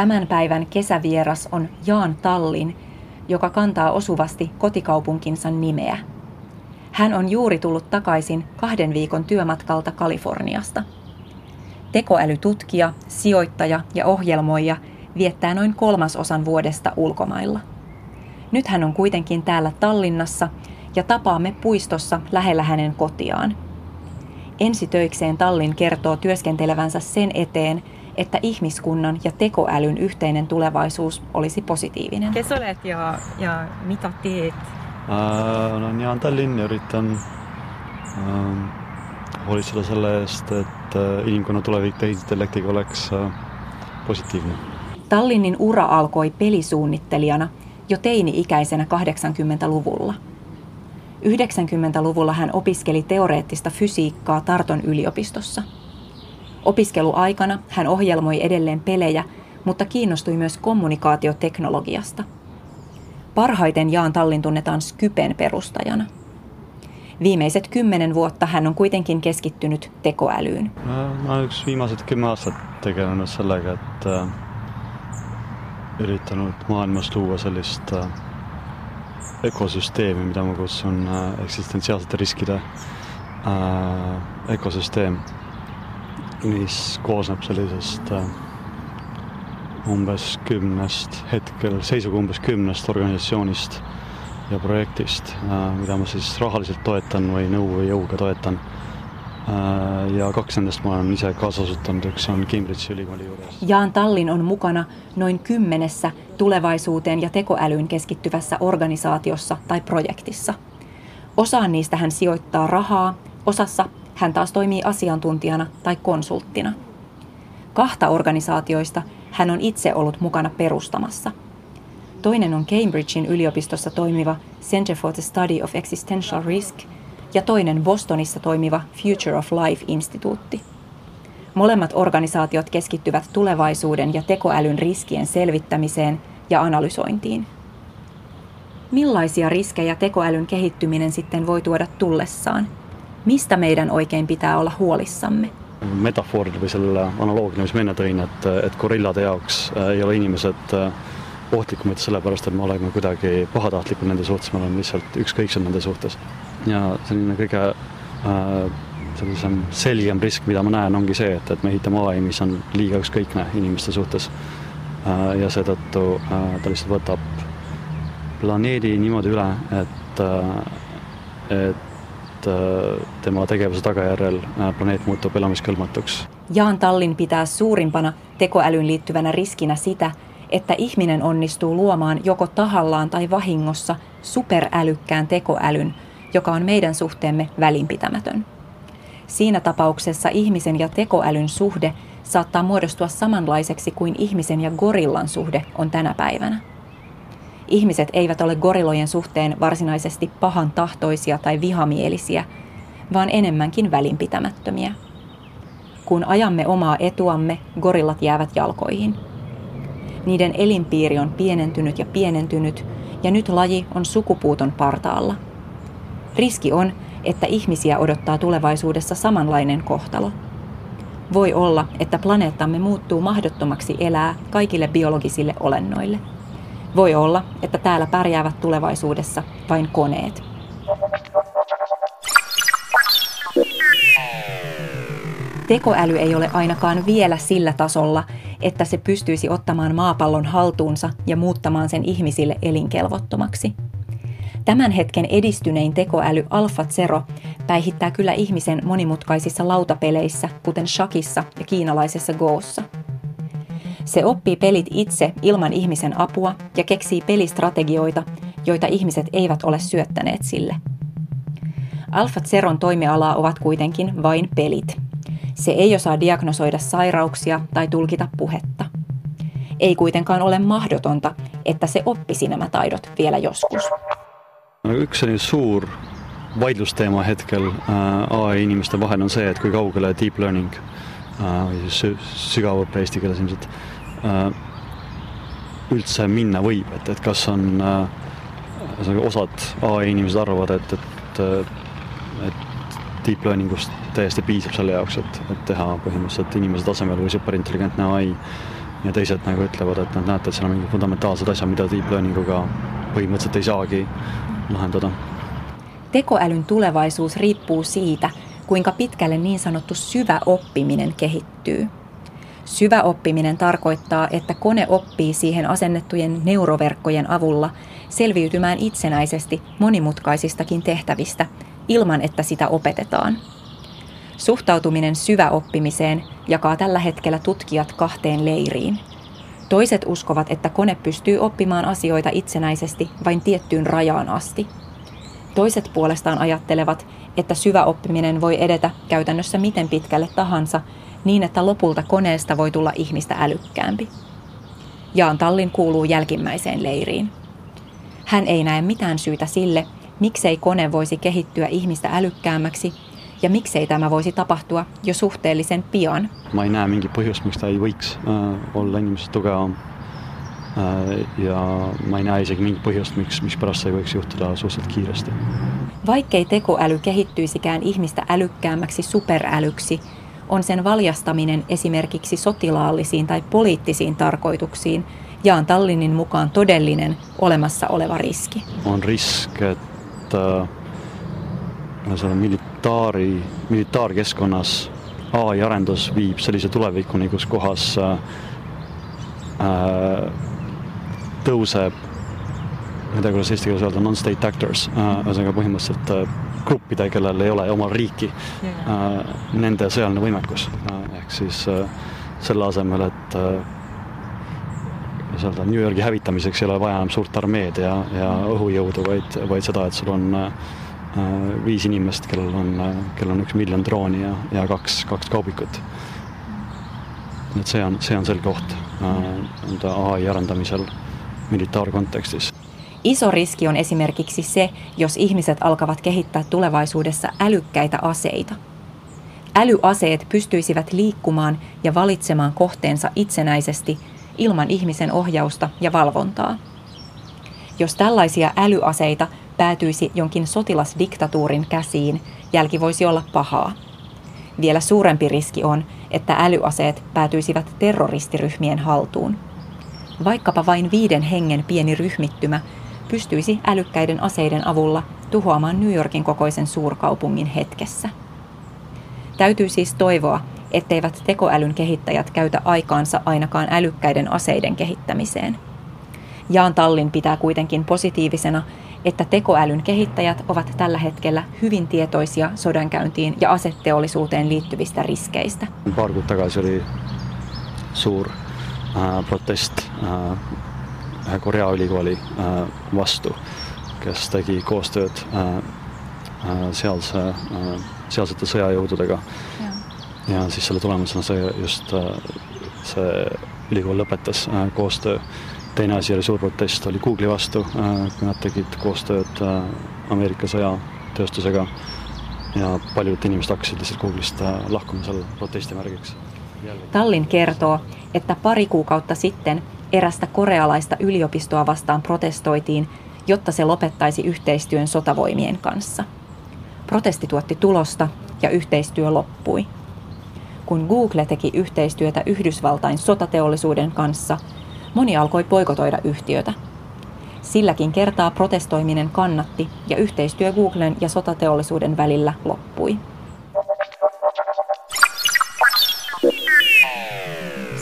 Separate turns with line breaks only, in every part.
Tämän päivän kesävieras on Jaan Tallin, joka kantaa osuvasti kotikaupunkinsa nimeä. Hän on juuri tullut takaisin kahden viikon työmatkalta Kaliforniasta. Tekoälytutkija, sijoittaja ja ohjelmoija viettää noin kolmasosan vuodesta ulkomailla. Nyt hän on kuitenkin täällä Tallinnassa ja tapaamme puistossa lähellä hänen kotiaan. Ensitöikseen Tallin kertoo työskentelevänsä sen eteen, että ihmiskunnan ja tekoälyn yhteinen tulevaisuus olisi positiivinen.
Kes olet ja, ja mitä teet?
Äh, olen Jaan Tallinn ja üritan äh, hoolitseda selle eest, et äh, inimkonna tulevik tehisintellektiga oleks äh, positiivne.
Tallinnin ura alkoi pelisuunnittelijana jo teini-ikäisenä 80-luvulla. 90-luvulla hän opiskeli teoreettista fysiikkaa Tarton yliopistossa. Opiskeluaikana hän ohjelmoi edelleen pelejä, mutta kiinnostui myös kommunikaatioteknologiasta. Parhaiten Jaan Tallin tunnetaan Skypen perustajana. Viimeiset kymmenen vuotta hän on kuitenkin keskittynyt tekoälyyn.
Mä olen yksi viimeiset kymmenen aastat tegelenud sellega, että üritanud maailmas luua sellist äh, ökosüsteemi, mida ma kutsun äh, eksistentsiaalsete riskide äh, ökosüsteem, mis koosneb sellisest umbes kümnest, hetkel seisuga umbes kümnest organisatsioonist ja projektist, mida ma siis rahaliselt toetan või nõu või jõuga toetan Äh, ja kaksi nendest ma olen ise kaasasuttanut, üks on Cambridge'i ülikooli juures.
Jaan Tallin on mukana noin kymmenessä tulevaisuuteen ja tekoälyyn keskittyvässä organisaatiossa tai projektissa. Osaan niistä hän sijoittaa rahaa, osassa hän taas toimii asiantuntijana tai konsulttina. Kahta organisaatioista hän on itse ollut mukana perustamassa. Toinen on Cambridgein yliopistossa toimiva Center for the Study of Existential Risk – ja toinen Bostonissa toimiva Future of Life-instituutti. Molemmat organisaatiot keskittyvät tulevaisuuden ja tekoälyn riskien selvittämiseen ja analysointiin. Millaisia riskejä tekoälyn kehittyminen sitten voi tuoda tullessaan? Mistä meidän oikein pitää olla huolissamme?
metafoorina või selle analoogina, mis ma tõin, et, et gorillade jaoks äh, ei ole inimesed äh, ohtlikumad sellepärast, et me oleme kuidagi pahatahtlikud nende suhtes, me oleme lihtsalt ükskõiksed nende suhtes ja selline kõige äh, sellisem selgem risk, mida ma näen, ongi see, et, et me ehitame ai, mis on liiga ükskõikne inimeste suhtes äh,. ja seetõttu ta lihtsalt võtab planeedi niimoodi üle, et äh,, et äh, tema tegevuse tagajärjel äh, planeet muutub elamiskõlbmatuks.
Jaan Tallin pitää suurimpana tekoälyyn liittyvänä riskinä sitä, että ihminen onnistuu luomaan joko tahallaan tai vahingossa superälykkään tekoälyn, joka on meidän suhteemme välinpitämätön. Siinä tapauksessa ihmisen ja tekoälyn suhde saattaa muodostua samanlaiseksi kuin ihmisen ja gorillan suhde on tänä päivänä. Ihmiset eivät ole gorillojen suhteen varsinaisesti pahan tahtoisia tai vihamielisiä, vaan enemmänkin välinpitämättömiä. Kun ajamme omaa etuamme, gorillat jäävät jalkoihin. Niiden elinpiiri on pienentynyt ja pienentynyt, ja nyt laji on sukupuuton partaalla – Riski on, että ihmisiä odottaa tulevaisuudessa samanlainen kohtalo. Voi olla, että planeettamme muuttuu mahdottomaksi elää kaikille biologisille olennoille. Voi olla, että täällä pärjäävät tulevaisuudessa vain koneet. Tekoäly ei ole ainakaan vielä sillä tasolla, että se pystyisi ottamaan maapallon haltuunsa ja muuttamaan sen ihmisille elinkelvottomaksi. Tämän hetken edistynein tekoäly Alpha Zero päihittää kyllä ihmisen monimutkaisissa lautapeleissä, kuten shakissa ja kiinalaisessa goossa. Se oppii pelit itse ilman ihmisen apua ja keksii pelistrategioita, joita ihmiset eivät ole syöttäneet sille. Alpha Zeron toimialaa ovat kuitenkin vain pelit. Se ei osaa diagnosoida sairauksia tai tulkita puhetta. Ei kuitenkaan ole mahdotonta, että se oppisi nämä taidot vielä joskus.
üks selline suur vaidlusteema hetkel äh, ai inimeste vahel on see, et kui kaugele deep learning äh, siis sügavõpe eesti keeles ilmselt üldse minna võib, et, et kas on ühesõnaga osad ai inimesed arvavad, et, et, et deep learning ust täiesti piisab selle jaoks, et, et teha põhimõtteliselt inimese tasemel või superintelligentne ai ja teised nagu ütlevad, et nad näete, et seal on mingid fundamentaalsed asjad, mida deep learning uga põhimõtteliselt ei saagi lahendada.
Tekoälyn tulevaisuus riippuu siitä, kuinka pitkälle niin sanottu syvä oppiminen kehittyy. Syvä oppiminen tarkoittaa, että kone oppii siihen asennettujen neuroverkkojen avulla selviytymään itsenäisesti monimutkaisistakin tehtävistä ilman, että sitä opetetaan. Suhtautuminen syväoppimiseen jakaa tällä hetkellä tutkijat kahteen leiriin. Toiset uskovat, että kone pystyy oppimaan asioita itsenäisesti vain tiettyyn rajaan asti. Toiset puolestaan ajattelevat, että syvä oppiminen voi edetä käytännössä miten pitkälle tahansa niin, että lopulta koneesta voi tulla ihmistä älykkäämpi. Jaan Tallin kuuluu jälkimmäiseen leiriin. Hän ei näe mitään syytä sille, miksei kone voisi kehittyä ihmistä älykkäämmäksi ja miksei tämä voisi tapahtua jo suhteellisen pian.
ma ei näe mingit põhjust, miks ta ei võiks äh, olla inimesest tugevam äh,. Ja ma ei näe isegi mingit põhjust, miks, mispärast see ei võiks juhtuda suhteliselt kiiresti.
Vaikkei tekoäly kehittyisikään ihmistä älykkäämmäksi superälyksi, on sen valjastaminen esimerkiksi sotilaallisiin tai poliittisiin tarkoituksiin Jaan Tallinin mukaan todellinen olemassa oleva riski.
on risk, et äh, militaari, militaarkeskkonnas ai arendus viib sellise tulevikuni, kus kohas äh, äh, tõuseb, ma ei tea, kuidas eesti keeles öelda, non-state actors äh,, ühesõnaga põhimõtteliselt äh, gruppide, kellel ei ole omal riiki äh,, nende sõjaline võimekus. Äh,, ehk siis äh, selle asemel, et äh, kuidas öelda, New Yorgi hävitamiseks ei ole vaja enam suurt armeed ja, ja õhujõudu, vaid, vaid seda, et sul on äh, viis inimest, kellel on äh,, kellel on üks miljon drooni ja, ja kaks, kaks kaubikut. et see on, see on selge oht äh, nii-öelda ai arendamisel militaarkontekstis.
Iso riski on esimerkiksi se, jos ihmiset alkavat kehittää tulevaisuudessa älykkäitä aseita. Älyaseet pystyisivät liikkumaan ja valitsemaan kohteensa itsenäisesti ilman ihmisen ohjausta ja valvontaa. Jos tällaisia älyaseita päätyisi jonkin sotilasdiktatuurin käsiin, jälki voisi olla pahaa. Vielä suurempi riski on, että älyaseet päätyisivät terroristiryhmien haltuun. Vaikkapa vain viiden hengen pieni ryhmittymä pystyisi älykkäiden aseiden avulla tuhoamaan New Yorkin kokoisen suurkaupungin hetkessä. Täytyy siis toivoa, etteivät tekoälyn kehittäjät käytä aikaansa ainakaan älykkäiden aseiden kehittämiseen. Jaan Tallin pitää kuitenkin positiivisena, että tekoälyn kehittäjät ovat tällä hetkellä hyvin tietoisia sodankäyntiin ja aseteollisuuteen liittyvistä riskeistä.
tagasi oli suur protest äh, ühe Korea ülikooli äh, vastu, kes tegi koostööd äh, äh, sealse äh,, sealsete sõjajõududega. ja siis selle tulemusena see just äh, see ülikool lõpetas äh, koostöö. teine asi oli suur protest, oli Google'i vastu äh,, kui nad tegid koostööd äh, Ameerika sõjatööstusega ja paljud inimesed hakkasid lihtsalt Google'ist äh, lahkuma selle protesti märgiks.
Tallin kertoo, että pari kuukautta sitten erästä korealaista yliopistoa vastaan protestoitiin, jotta se lopettaisi yhteistyön sotavoimien kanssa. Protesti tuotti tulosta ja yhteistyö loppui. Kun Google teki yhteistyötä Yhdysvaltain sotateollisuuden kanssa, moni alkoi poikotoida yhtiötä. Silläkin kertaa protestoiminen kannatti ja yhteistyö Googlen ja sotateollisuuden välillä loppui.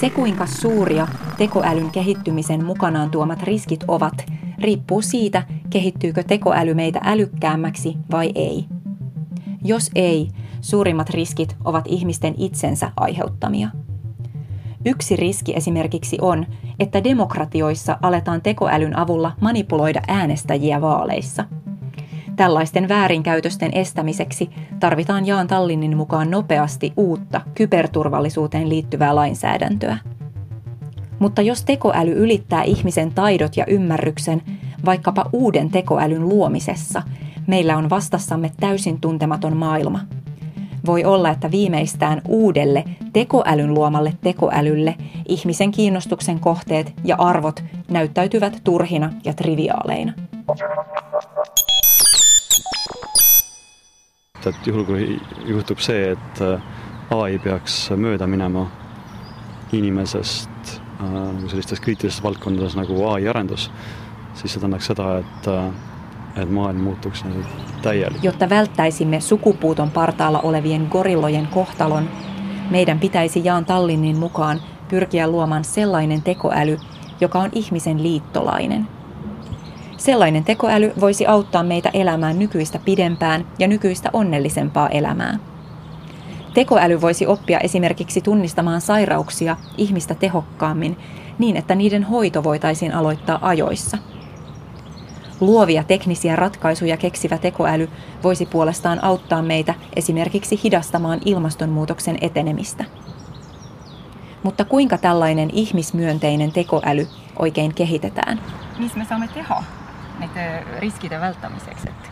Se kuinka suuria tekoälyn kehittymisen mukanaan tuomat riskit ovat, riippuu siitä, kehittyykö tekoäly meitä älykkäämmäksi vai ei. Jos ei, suurimmat riskit ovat ihmisten itsensä aiheuttamia. Yksi riski esimerkiksi on, että demokratioissa aletaan tekoälyn avulla manipuloida äänestäjiä vaaleissa. Tällaisten väärinkäytösten estämiseksi tarvitaan Jaan Tallinin mukaan nopeasti uutta kyberturvallisuuteen liittyvää lainsäädäntöä. Mutta jos tekoäly ylittää ihmisen taidot ja ymmärryksen vaikkapa uuden tekoälyn luomisessa, meillä on vastassamme täysin tuntematon maailma. Voi olla, että viimeistään uudelle tekoälyn luomalle tekoälylle ihmisen kiinnostuksen kohteet ja arvot näyttäytyvät turhina ja triviaaleina.
Et juhul, kui juhtub see, et äh, ai peaks mööda minema inimesest nagu sellistes kriitilistes valdkondades nagu ai arendus, siis see tähendaks seda, et et maailm muutuks nagu täielik.
Jotta välttäisimme sukupuuton partaalla olevien gorillojen kohtalon, meidän pitäisi Jaan Tallinin mukaan pyrkiä luomaan sellainen tekoäly, joka on ihmisen liittolainen. Sellainen tekoäly voisi auttaa meitä elämään nykyistä pidempään ja nykyistä onnellisempaa elämää. Tekoäly voisi oppia esimerkiksi tunnistamaan sairauksia ihmistä tehokkaammin niin, että niiden hoito voitaisiin aloittaa ajoissa. Luovia teknisiä ratkaisuja keksivä tekoäly voisi puolestaan auttaa meitä esimerkiksi hidastamaan ilmastonmuutoksen etenemistä. Mutta kuinka tällainen ihmismyönteinen tekoäly oikein kehitetään?
Mis me saamme teha nende riskide välttämiseksi? Et,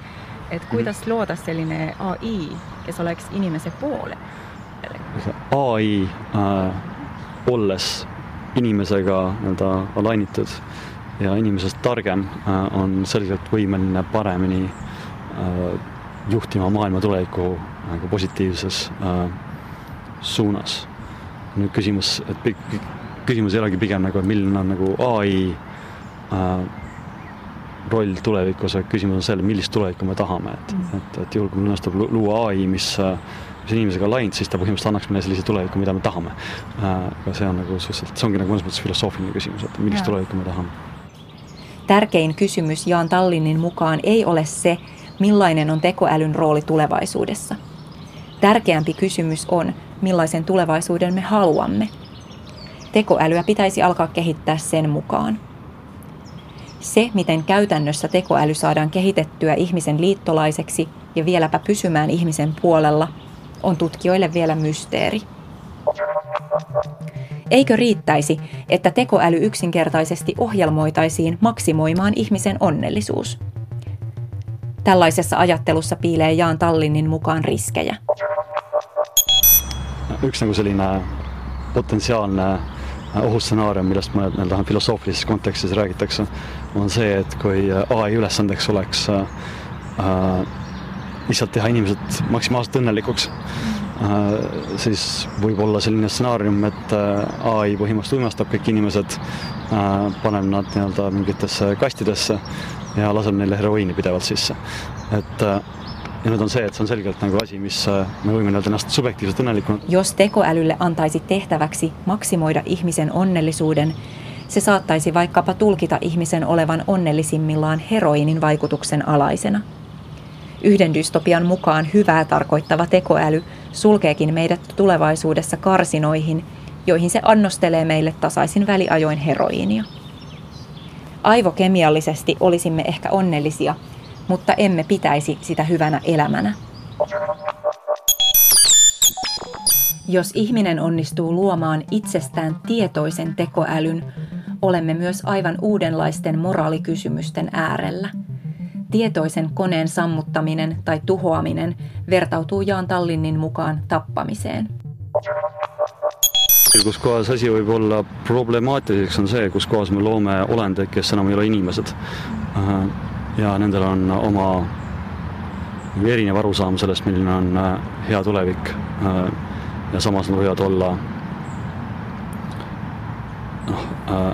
et kuidas luoda selline ai, kes oleks inimese poole?
ai äh, olles inimesega nii-öelda alainitud ja inimesest targem äh, on selgelt võimeline paremini äh, juhtima maailma tulevikku nagu positiivses äh, suunas. nüüd küsimus, et küsimus ei olegi pigem nagu, et milline on nagu ai äh, roll tulevikus, vaid küsimus on selles, millist tulevikku me tahame, et mm., et, et juhul, kui meil õnnestub luua ai, mis äh, mis inimesega läinud, siis ta põhimõtteliselt annaks meile sellise tuleviku, mida me tahame. Äh, aga see on nagu suhteliselt, see ongi nagu mõnes mõttes filosoofiline küsimus, et millist tulevikku me tahame.
Tärkein kysymys Jaan Tallinin mukaan ei ole se, millainen on tekoälyn rooli tulevaisuudessa. Tärkeämpi kysymys on, millaisen tulevaisuuden me haluamme. Tekoälyä pitäisi alkaa kehittää sen mukaan. Se, miten käytännössä tekoäly saadaan kehitettyä ihmisen liittolaiseksi ja vieläpä pysymään ihmisen puolella, on tutkijoille vielä mysteeri. Eikö riittäisi, että tekoäly yksinkertaisesti ohjelmoitaisiin maksimoimaan ihmisen onnellisuus? Tällaisessa ajattelussa piilee Jaan Tallinin mukaan riskejä.
Yksi nagu selline potentsiaalne ohustsenaarium, millest mõned nii-öelda filosoofilises kontekstis räägitakse, on see, et kui ai ülesandeks oleks äh, lihtsalt teha inimesed maksimaalselt õnnelikuks äh,, siis võib olla selline stsenaarium, et äh, ai põhimõtteliselt uimastab kõik inimesed äh,, paneb nad nii-öelda mingitesse kastidesse ja laseb neile heroiini pidevalt sisse. et äh, ja nüüd on see, et see on selgelt nagu asi, mis äh, me võime nii-öelda ennast subjektiivselt õnnelikuna.
Jos tekoälylle antaisi tehtäväksi maksimoida ihmisen onnellisuuden, se saattaisi vaikkapa tulkita ihmisen olevan onnellisimmillaan heroinin vaikutuksen alaisena. Yhden dystopian mukaan hyvää tarkoittava tekoäly sulkeekin meidät tulevaisuudessa karsinoihin, joihin se annostelee meille tasaisin väliajoin heroiinia. Aivokemiallisesti olisimme ehkä onnellisia, mutta emme pitäisi sitä hyvänä elämänä. Jos ihminen onnistuu luomaan itsestään tietoisen tekoälyn, olemme myös aivan uudenlaisten moraalikysymysten äärellä – Tietoisen koneen sammuttaminen tai tuhoaminen vertautuu Jaan Tallinnin mukaan tappamiseen.
kus kohas asi võib olla problemaatiliseks, on see, kus kohas me loome olendeid, kes enam ei ole inimesed. ja nendel on oma erinev arusaam sellest, milline on äh, hea tulevik. ja samas nad võivad olla noh,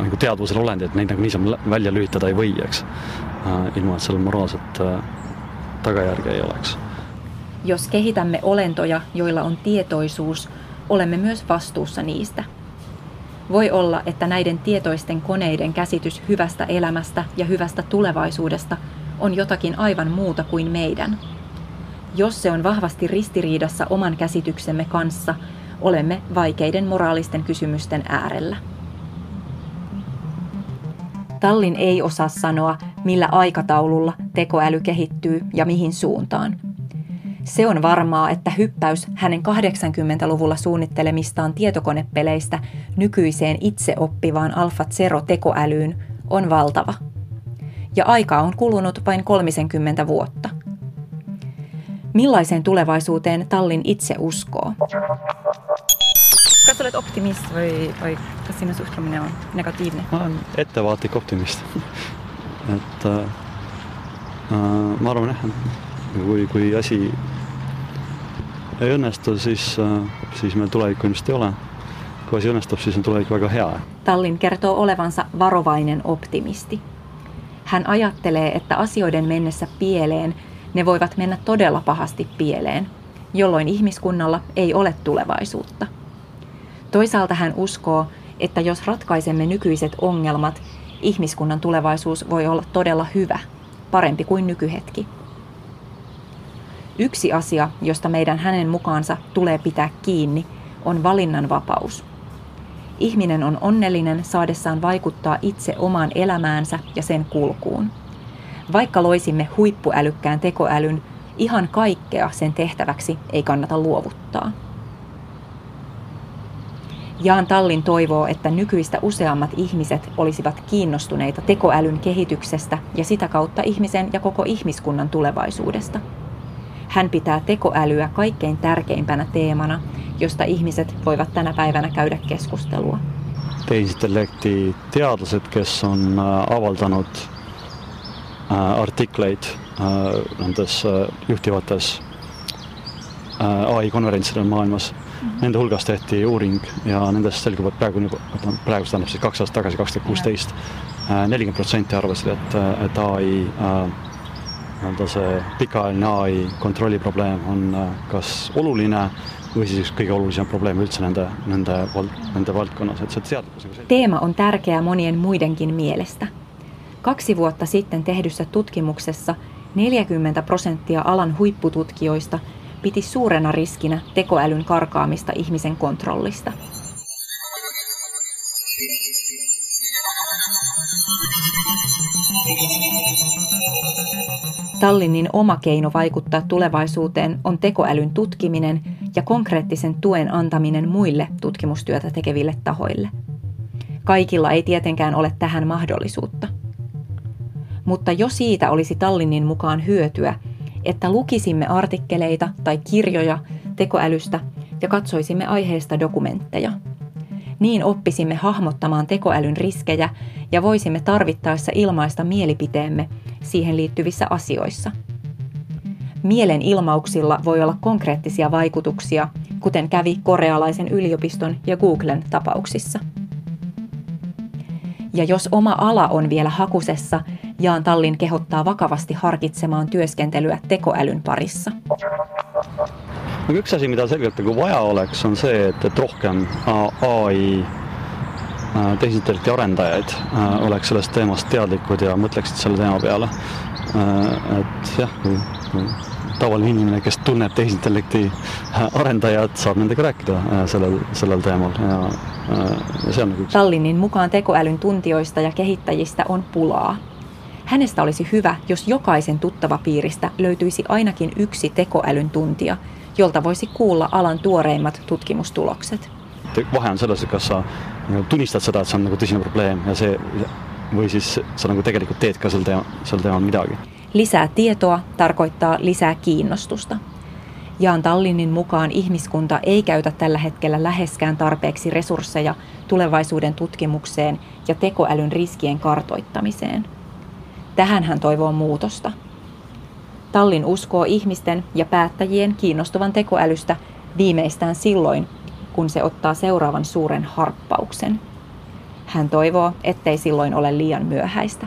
nagu teadvusel olendid, neid nagu niisama välja lülitada ei või, eks. Äh, ilman, että sillä moraalset äh, tagajärkeä ei oleks.
Jos kehitämme olentoja, joilla on tietoisuus, olemme myös vastuussa niistä. Voi olla, että näiden tietoisten koneiden käsitys hyvästä elämästä ja hyvästä tulevaisuudesta on jotakin aivan muuta kuin meidän. Jos se on vahvasti ristiriidassa oman käsityksemme kanssa, olemme vaikeiden moraalisten kysymysten äärellä. Tallin ei osaa sanoa, millä aikataululla tekoäly kehittyy ja mihin suuntaan. Se on varmaa, että hyppäys hänen 80-luvulla suunnittelemistaan tietokonepeleistä nykyiseen itseoppivaan Alpha Zero tekoälyyn on valtava. Ja aika on kulunut vain 30 vuotta. Millaiseen tulevaisuuteen Tallin itse uskoo?
Kas sa oled optimist või, või kas sinu suhtumine on negatiivne?
ma olen ettevaatlik optimist et äh, äh, ma arvan jah, et kui, kui asi ei õnnestu, siis äh,, siis meil tulevikku ilmselt ei ole. kui asi õnnestub, siis on tulevik väga hea.
Tallin kertoo olevansa varovainen optimisti. Hän ajattelee, että asioiden mennessä pieleen ne voivat mennä todella pahasti pieleen, jolloin ihmiskunnalla ei ole tulevaisuutta. Toisaalta hän uskoo, että jos ratkaisemme nykyiset ongelmat, ihmiskunnan tulevaisuus voi olla todella hyvä, parempi kuin nykyhetki. Yksi asia, josta meidän hänen mukaansa tulee pitää kiinni, on valinnanvapaus. Ihminen on onnellinen saadessaan vaikuttaa itse omaan elämäänsä ja sen kulkuun. Vaikka loisimme huippuälykkään tekoälyn, ihan kaikkea sen tehtäväksi ei kannata luovuttaa. Jaan Tallin toivoo, että nykyistä useammat ihmiset olisivat kiinnostuneita tekoälyn kehityksestä ja sitä kautta ihmisen ja koko ihmiskunnan tulevaisuudesta. Hän pitää tekoälyä kaikkein tärkeimpänä teemana, josta ihmiset voivat tänä päivänä käydä keskustelua.
tehisintellekti teadlased, kes on äh, avaldanud äh, artikleid äh, nendes juhtivates ai konverentsidel maailmas. Nende hulgas tehti uuring ja nendest selgub, et praegu, praegu see tähendab siis kaks aastat tagasi, kaks tuhat kuusteist, nelikümmend protsenti arvasid, et, et ai nii-öelda see pikaajaline ai kontrolli probleem on kas oluline või siis üks kõige olulisem probleem üldse nende, nende, nende valdkonnas, et see teadlikkus
nagu Teema on tärkeä monien muidenkin mielestä. Kaksi vuotta sitten tehdyssä tutkimuksessa 40 prosenttia alan huippututkijoista piti suurena riskinä tekoälyn karkaamista ihmisen kontrollista. Tallinnin oma keino vaikuttaa tulevaisuuteen on tekoälyn tutkiminen ja konkreettisen tuen antaminen muille tutkimustyötä tekeville tahoille. Kaikilla ei tietenkään ole tähän mahdollisuutta. Mutta jo siitä olisi Tallinnin mukaan hyötyä, että lukisimme artikkeleita tai kirjoja tekoälystä ja katsoisimme aiheesta dokumentteja. Niin oppisimme hahmottamaan tekoälyn riskejä ja voisimme tarvittaessa ilmaista mielipiteemme siihen liittyvissä asioissa. Mielen ilmauksilla voi olla konkreettisia vaikutuksia, kuten kävi korealaisen yliopiston ja Googlen tapauksissa. Ja jos oma ala on vielä hakusessa, Jaan Tallin kehottaa vakavasti harkitsemaan työskentelyä tekoälyn parissa.
No üks asi, mida selgelt nagu vaja oleks, on see, et, et rohkem ai tehisintellekti arendajaid oleks sellest teemast teadlikud ja mõtleksid selle teema peale. Et jah, kui, kui tavaline inimene, kes tunneb tehisintellekti arendajat, saab nendega rääkida sellel, sellel teemal ja, ja
se on nagu Tallinnin mukaan tekoälyn tuntijoista ja kehittäjistä on pulaa. Hänestä olisi hyvä, jos jokaisen tuttava piiristä löytyisi ainakin yksi tekoälyn tuntija, jolta voisi kuulla alan tuoreimmat tutkimustulokset.
Vahe on selles, kas sa tunnistad seda, et see on nagu tõsine probleem ja see või siis sa nagu tegelikult teed ka sel teemal, sel teemal midagi.
Lisää tietoa tarkoittaa lisää kiinnostusta. Jaan Tallinin mukaan ihmiskunta ei käytä tällä hetkellä läheskään tarpeeksi resursseja tulevaisuuden tutkimukseen ja tekoälyn riskien kartoittamiseen. Tähän hän toivoo muutosta. Tallin uskoo ihmisten ja päättäjien kiinnostuvan tekoälystä viimeistään silloin, kun se ottaa seuraavan suuren harppauksen. Hän toivoo, ettei silloin ole liian myöhäistä.